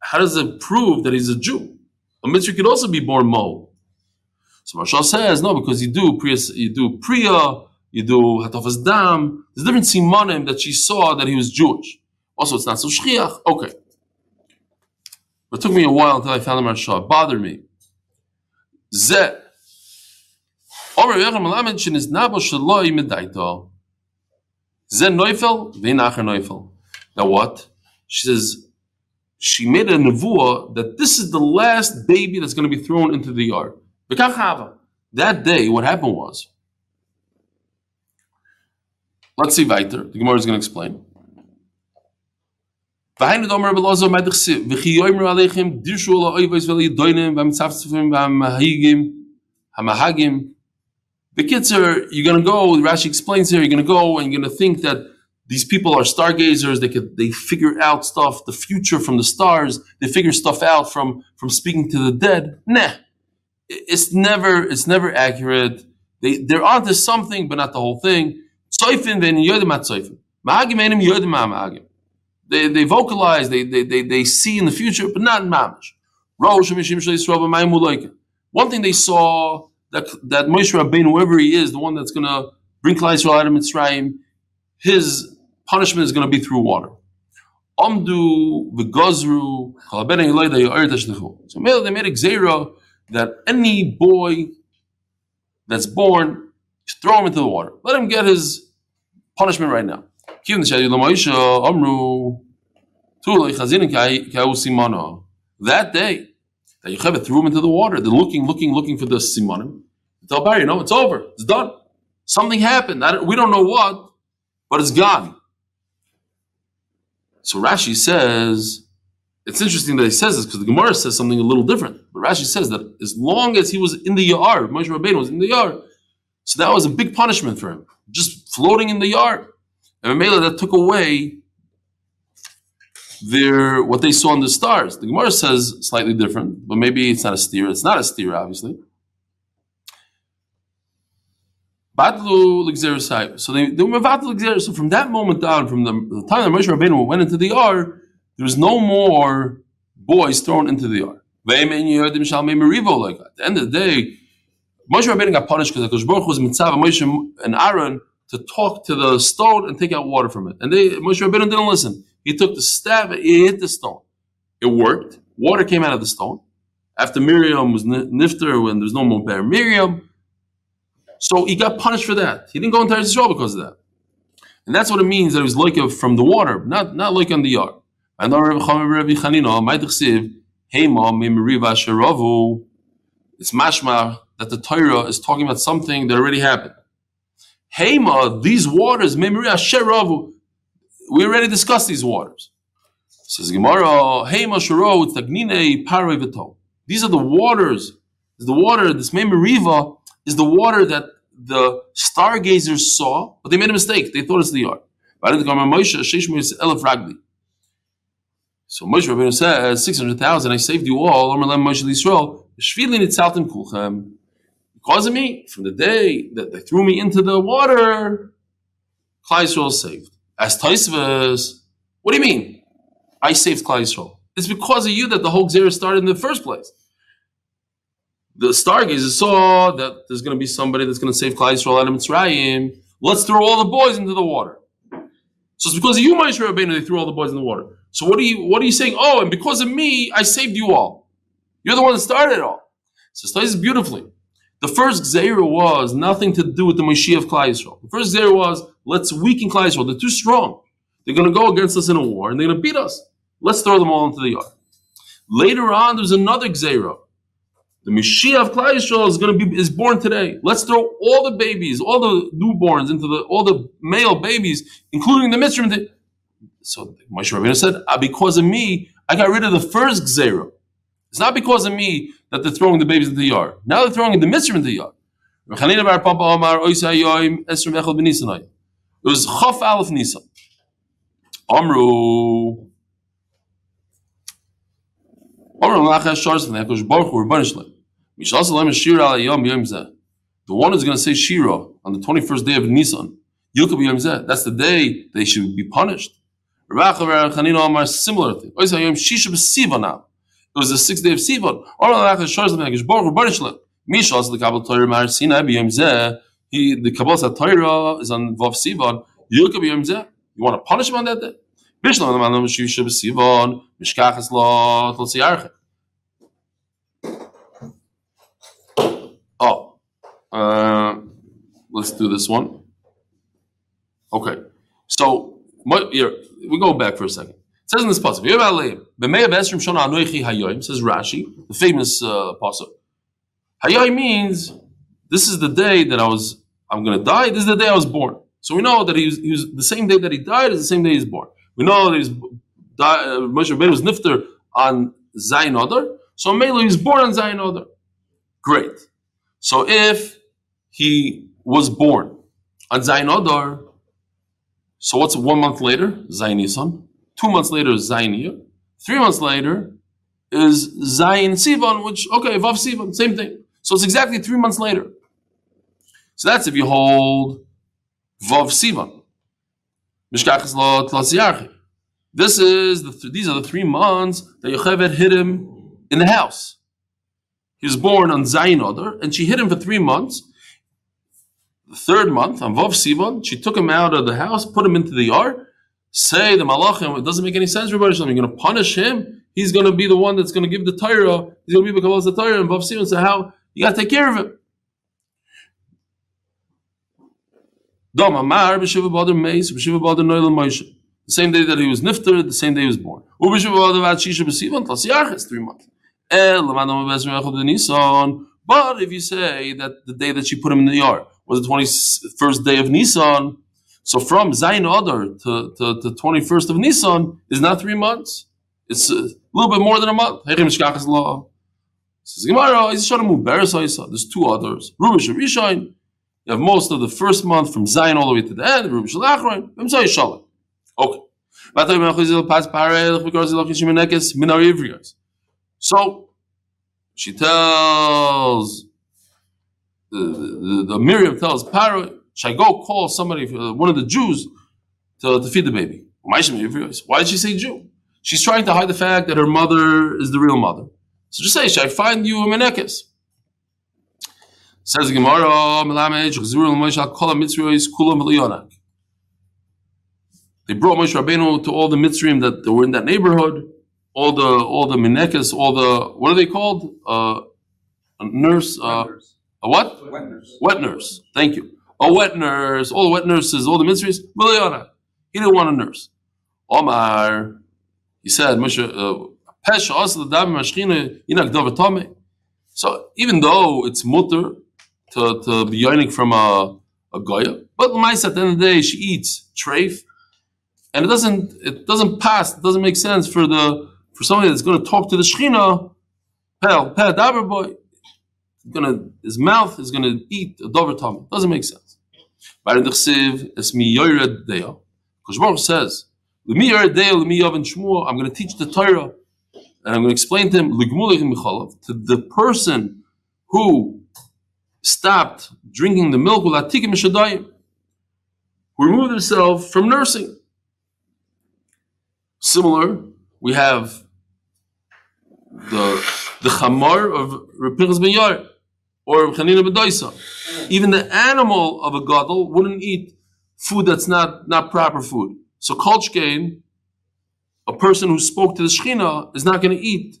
[SPEAKER 1] how does it prove that he's a Jew? A Mitzri could also be born Mo. So Maharsha says no, because you do Priya, you do Priya, you do Hatafas Dam. There's different simanim that she saw that he was Jewish. Also, it's not so shchiach. Okay. It took me a while until I found the Maharsha. It bothered me. Zeh. Omer Yechon Melamed shenis nabo shaloi medaito. Zeh Neufel, ve'nacher Neufel. Now what? She says, she made a nevuah that this is the last baby that's going to be thrown into the yard. That day, what happened was, let's see weiter. The Gemara is going to explain. V'hainu domer Rebbe Elazar medich si, v'chi yoymer aleichem, dirshu ala oivos v'li yidoinim, v'amitzavtzavim, v'amahigim, hamahagim. The kids are, you're going to go, Rashi explains here, you're going to go and you're going to think that these people are stargazers, they could, they figure out stuff, the future from the stars, they figure stuff out from, from speaking to the dead. Nah. It's never, it's never accurate. They, they're onto something, but not the whole thing. Soifin ven yodim at soifin. Ma'agim enim yodim ma'agim. They, they vocalize, they, they, they, they see in the future, but not in uloikin. One thing they saw that that Moshe Rabbeinu, whoever he is, the one that's going to bring Klal Yisrael out of Mitzrayim, his punishment is going to be through water. So they made a gzera that any boy that's born, throw him into the water. Let him get his punishment right now. L'moisha amru. That day, that Yocheved threw him into the water. They're looking, looking, looking for the simanim. Tell Barry, no, it's over. It's done. Something happened. We don't know what, but it's gone. So Rashi says, it's interesting that he says this because the Gemara says something a little different. But Rashi says that as long as he was in the yard, Moshe Rabbeinu was in the yard, so that was a big punishment for him, just floating in the yard. And Mela that took away their what they saw in the stars. The Gemara says slightly different, but maybe it's not a steer. It's not a steer, obviously. So they. So from that moment on, from the, the time that Moshe Rabbeinu went into the yard, there was no more boys thrown into the that. At the end of the day, Moshe Rabbeinu got punished because Baruch was mitzav Moshe and Aaron to talk to the stone and take out water from it. And they Moshe Rabbeinu didn't listen. He took the staff, he hit the stone. It worked. Water came out of the stone. After Miriam was ni- nifter, when there's no more bear Miriam, so he got punished for that. He didn't go into Eretz Yisrael because of that. And that's what it means that it was like from the water, not not like on the yard. And. It's mashma that the Torah is talking about something that already happened. Hema, these waters, Mimriva Sheravu. We already discussed these waters. Says Gemara, Hema Sheravu, Tagnine Parve These are the waters. The water, this Mimriva, is the water that the stargazers saw, but they made a mistake. They thought it's the yard. So Moshe Rabbeinu says, 600,000, I saved you all. Me, from the day that they threw me into the water, Klal Yisrael saved. As Taisvas, what do you mean? I saved Klal Yisrael. It's because of you that the whole Xerah started in the first place the stargazers saw that there's going to be somebody that's going to save Klal Yisrael out Mitzrayim. Let's throw all the boys into the water. So it's because of you, Moshe Rabbeinu, they threw all the boys in the water. So what are you what are you saying? Oh, and because of me, I saved you all. You're the one that started it all. So it says beautifully. The first Gzeira was nothing to do with the Moshiach of Klal Yisrael. The first Gzeira was let's weaken Klal Yisrael. They're too strong. They're going to go against us in a war and they're going to beat us. Let's throw them all into the yard. Later on, there's another Gzeira. The Mashiach of Klal Yisrael is going to be is born today. Let's throw all the babies, all the newborns into the all the male babies, including the Mitzvah. So Moshe Rabbeinu said, ah, because of me, I got rid of the first Gzera. It's not because of me that they're throwing the babies into the yard. Now they're throwing the Mitzvah into the yard. It was Chaf Aleph Nisan. Amru. The one who's going to say Shira on the 21st day of Nisan, that's the day they should be punished. Similar thing. It was the sixth day of Sivan. Misha the Kabbalah Torah Mar Sinai. He, the Kabbalah Torah is on Vav Sivan. Zeh. You want to punish him on that day? Bishlam Lo Tlotzi Arche. Oh, uh, let's do this one. Okay, so here, we go back for a second. It says in this passage, says Rashi, the famous uh, pasuk. Hayai means this is the day that I was, I'm going to die. This is the day I was born. So we know that he was, he was the same day that he died is the same day he was born. We know that he's uh, Moshe Rabbeinu was nifter on Zayin Adar. So he was born on Zayin Adar. Great. So if he was born on Zayin Adar, so what's one month later? Zayin Nisan. Two months later is Zayin Iyar. Three months later is Zayin Sivan, which, okay, Vav Sivan, same thing. So it's exactly three months later. So that's if you hold Vav Sivan. This is the th- these are the three months that Yocheved hid him in the house. He was born on Zayin Adar, and she hid him for three months. The third month, on Vav Sivan, she took him out of the house, put him into the yard. Say the Malachim, it doesn't make any sense. You're going to punish him. He's going to be the one that's going to give the Torah. He's going to be Bekalas the Torah. And Vav Sivan said, How? You got to take care of him. The same day that he was nifter, the same day he was born. Three months. But if you say that the day that she put him in the yard was the 21st day of Nisan, so from Zayin Adar to, to, to 21st of Nisan is not three months. It's a little bit more than a month. There's two others. Rubish Rishain. You have most of the first month from Zayin all the way to the end. Rubish Lachrain. Vimsai Shalom. Okay. So she tells the, the, the Miriam tells Paro, should I go call somebody, uh, one of the Jews, to, to feed the baby? Why did she say Jew? She's trying to hide the fact that her mother is the real mother. So just say, should I find you a menekes? Says Gemara, Melamed, Chzurul Moshe Kol HaMitzrayos Kulam They brought Moshe Rabbeinu to all the Mitzrayim that were in that neighborhood, all the all the menekes, all the what are they called? Uh, a nurse, uh, a what?
[SPEAKER 5] Wet nurse.
[SPEAKER 1] Wet nurse. Thank you. A wet nurse. All the wet nurses, all the mitzvahs. Miliona. He didn't want a nurse. Omar. He said, uh. So even though it's mutter to, to be yoinik from a, a goya, but Lamaisa at the end of the day she eats treif, and it doesn't it doesn't pass. It doesn't make sense for the for somebody that's going to talk to the shechina. Pel pel davar boy gonna his mouth is gonna eat a dover tummy. Doesn't make sense. Because Baruch says. I'm gonna teach the Torah, and I'm gonna explain to him to the person who stopped drinking the milk who removed himself from nursing. Similar, we have the the chamar of Rapichas ben Yair or B'Daisa. Even the animal of a gadol wouldn't eat food that's not, not proper food. So Kolchkein, a person who spoke to the Shechina, is not going to eat.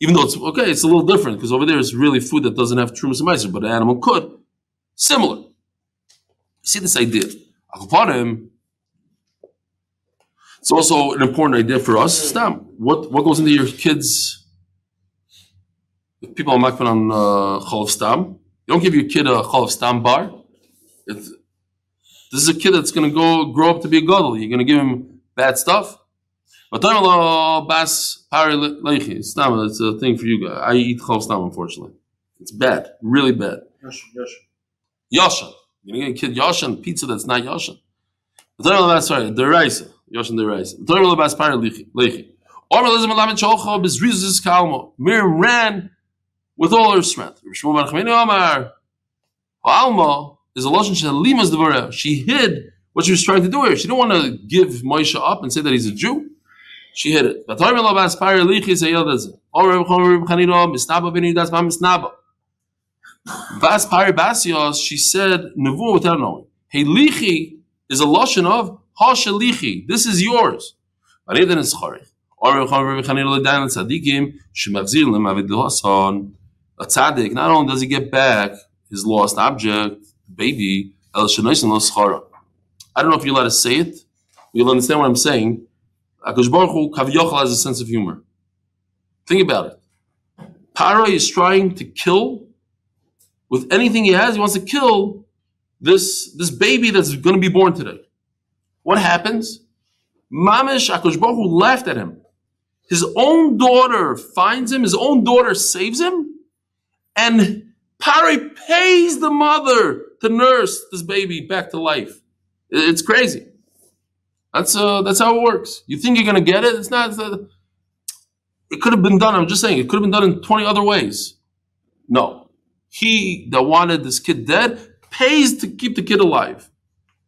[SPEAKER 1] Even though it's okay, it's a little different because over there it's really food that doesn't have trumas and but an animal could. Similar. See this idea. It's also an important idea for us. Stam. What what goes into your kids' if people are makpid on uh, cholav stam, you don't give your kid a cholav stam bar. It's, this is a kid that's going to go grow up to be a gadol. You're going to give him bad stuff. But bas. Stam, it's a thing for you guys. I eat cholav stam, unfortunately. It's bad, really bad. Yashan. You're going to get a kid yashan pizza that's not yashan. Sorry, deraisa. Yashan deraisa. bas pari with all her strength. Alma is a lashon shalimas devara. She hid what she was trying to do here. She didn't want to give Moshe up and say that he's a Jew. She hid it. Vatar mela bas par lichi say yodaz. Or Reb Chom Reb Chanina misnaba bini das ma misnaba. Bas par basios. She said nevu without knowing. Hey lichi is a lashon of hashalichi. This is yours. Or Reb Chom Reb Chanina ledan tzadikim shemachzir lemavid hasan. A tzaddik not only does he get back his lost object, baby, el schara. I don't know if you're allowed to say it. You'll understand what I'm saying. Akash Baruch Hu Kavyochel has a sense of humor. Think about it. Paro is trying to kill with anything he has. He wants to kill this this baby that's going to be born today. What happens? Mamish Akash Baruch Hu laughed at him. His own daughter finds him. His own daughter saves him, and Pari pays the mother to nurse this baby back to life. It's crazy. That's uh, that's how it works. You think you're gonna get it? It's not. It's not it could have been done. I'm just saying it could have been done in 20 other ways. No, he that wanted this kid dead pays to keep the kid alive.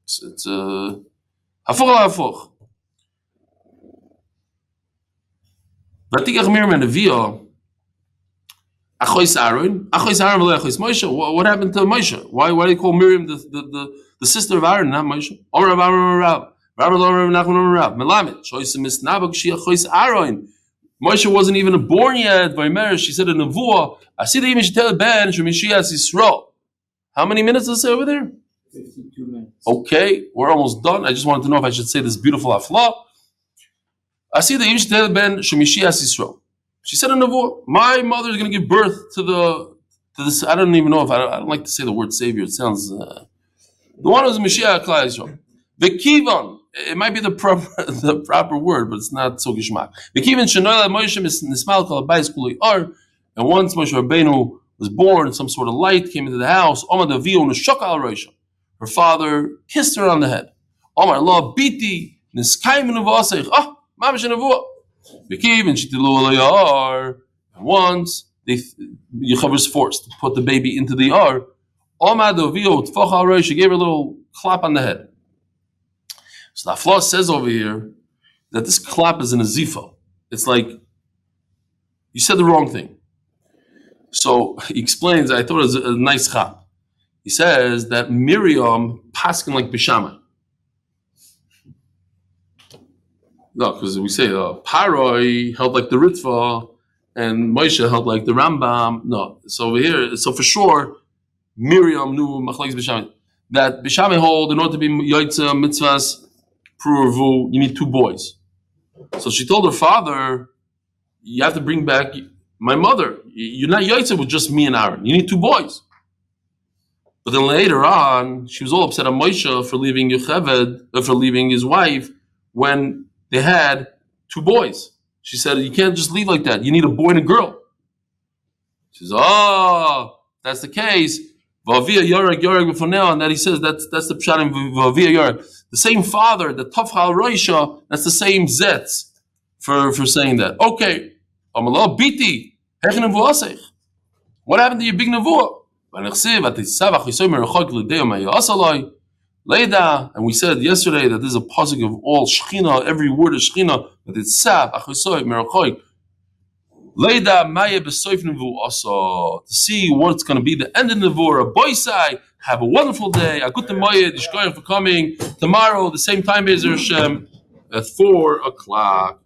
[SPEAKER 1] It's, it's uh, hafuch hafuch. Vatikach Miriam and. Achois Aaron, Achois Aaron, Achois Moshe. What, happened to Moshe? Why, why do they call Miriam the, the, the, the sister of Aaron, not Moshe? Omer Rav Aaron Rav. Lo Rav Nachman Rav. Melamed. Chois Misnabak Shia Chois Aaron. Moshe wasn't even born yet. Vaymer, she said a nevuah. I see the image tell Ben Shemishias Yisrael. How many minutes does it say over there?
[SPEAKER 6] Fifty-two minutes.
[SPEAKER 1] Okay, we're almost done. I just wanted to know if I should say this beautiful afla. I see the image tell Ben Shemishias Yisrael. She said a nevuah. My mother is going to give birth to the to this. I don't even know if I don't, I don't like to say the word savior. It sounds uh, the one who's Mashiach Yisrael. The kivan. It might be the proper the proper word, but it's not so gishmak. The kivan shenola Moshe nismal kol abayis kuli ar. And once Moshe Rabbeinu was born, some sort of light came into the house. Omar Davio neshok al Roisha. Her father kissed her on the head. Omar Allah biti niskayim nuvasech. Ah, mamish nevuah. And once they Yechav was forced to put the baby into the ar. Omar Davio tfach gave her a little clap on the head. So the Afla says over here that this clap is in a zifa. It's like you said the wrong thing. So he explains. I thought it was a, nice chap. He says that Miriam paskin like Bishama. No, because we say uh, Paroi held like the Ritva and Moshe held like the Rambam. No, so over here, so for sure, Miriam knew Bishama. That Bishama hold in order to be Yaitza mitzvahs Pruvu, you need two boys. So she told her father, You have to bring back my mother. You're not Yaitza with just me and Aaron. You need two boys. But then later on, she was all upset at Moshe for leaving Yocheved, uh, for leaving his wife, when they had two boys. She said, You can't just leave like that. You need a boy and a girl. She says, Oh, that's the case. Vavia Yorek Yorek B'foneo, and that he says that's that's the pshat in Vavia Yorek. The same father, the Tafchal Roisha, that's the same Zetz for, for saying that. Okay. Amalah Biti. What happened to your big Nevuah? Leida, and we said yesterday that there's a pasuk of all Shechina, every word is Shechina, but it's Sav, Achosoy, Merachoy. Leida Maya Besoif Nevu also to see what's going to be the end of Nevuah. Boisai, have a wonderful day. A good Moyed, Ishkoyach for coming tomorrow, the same time, Bezer Hashem, at four o'clock.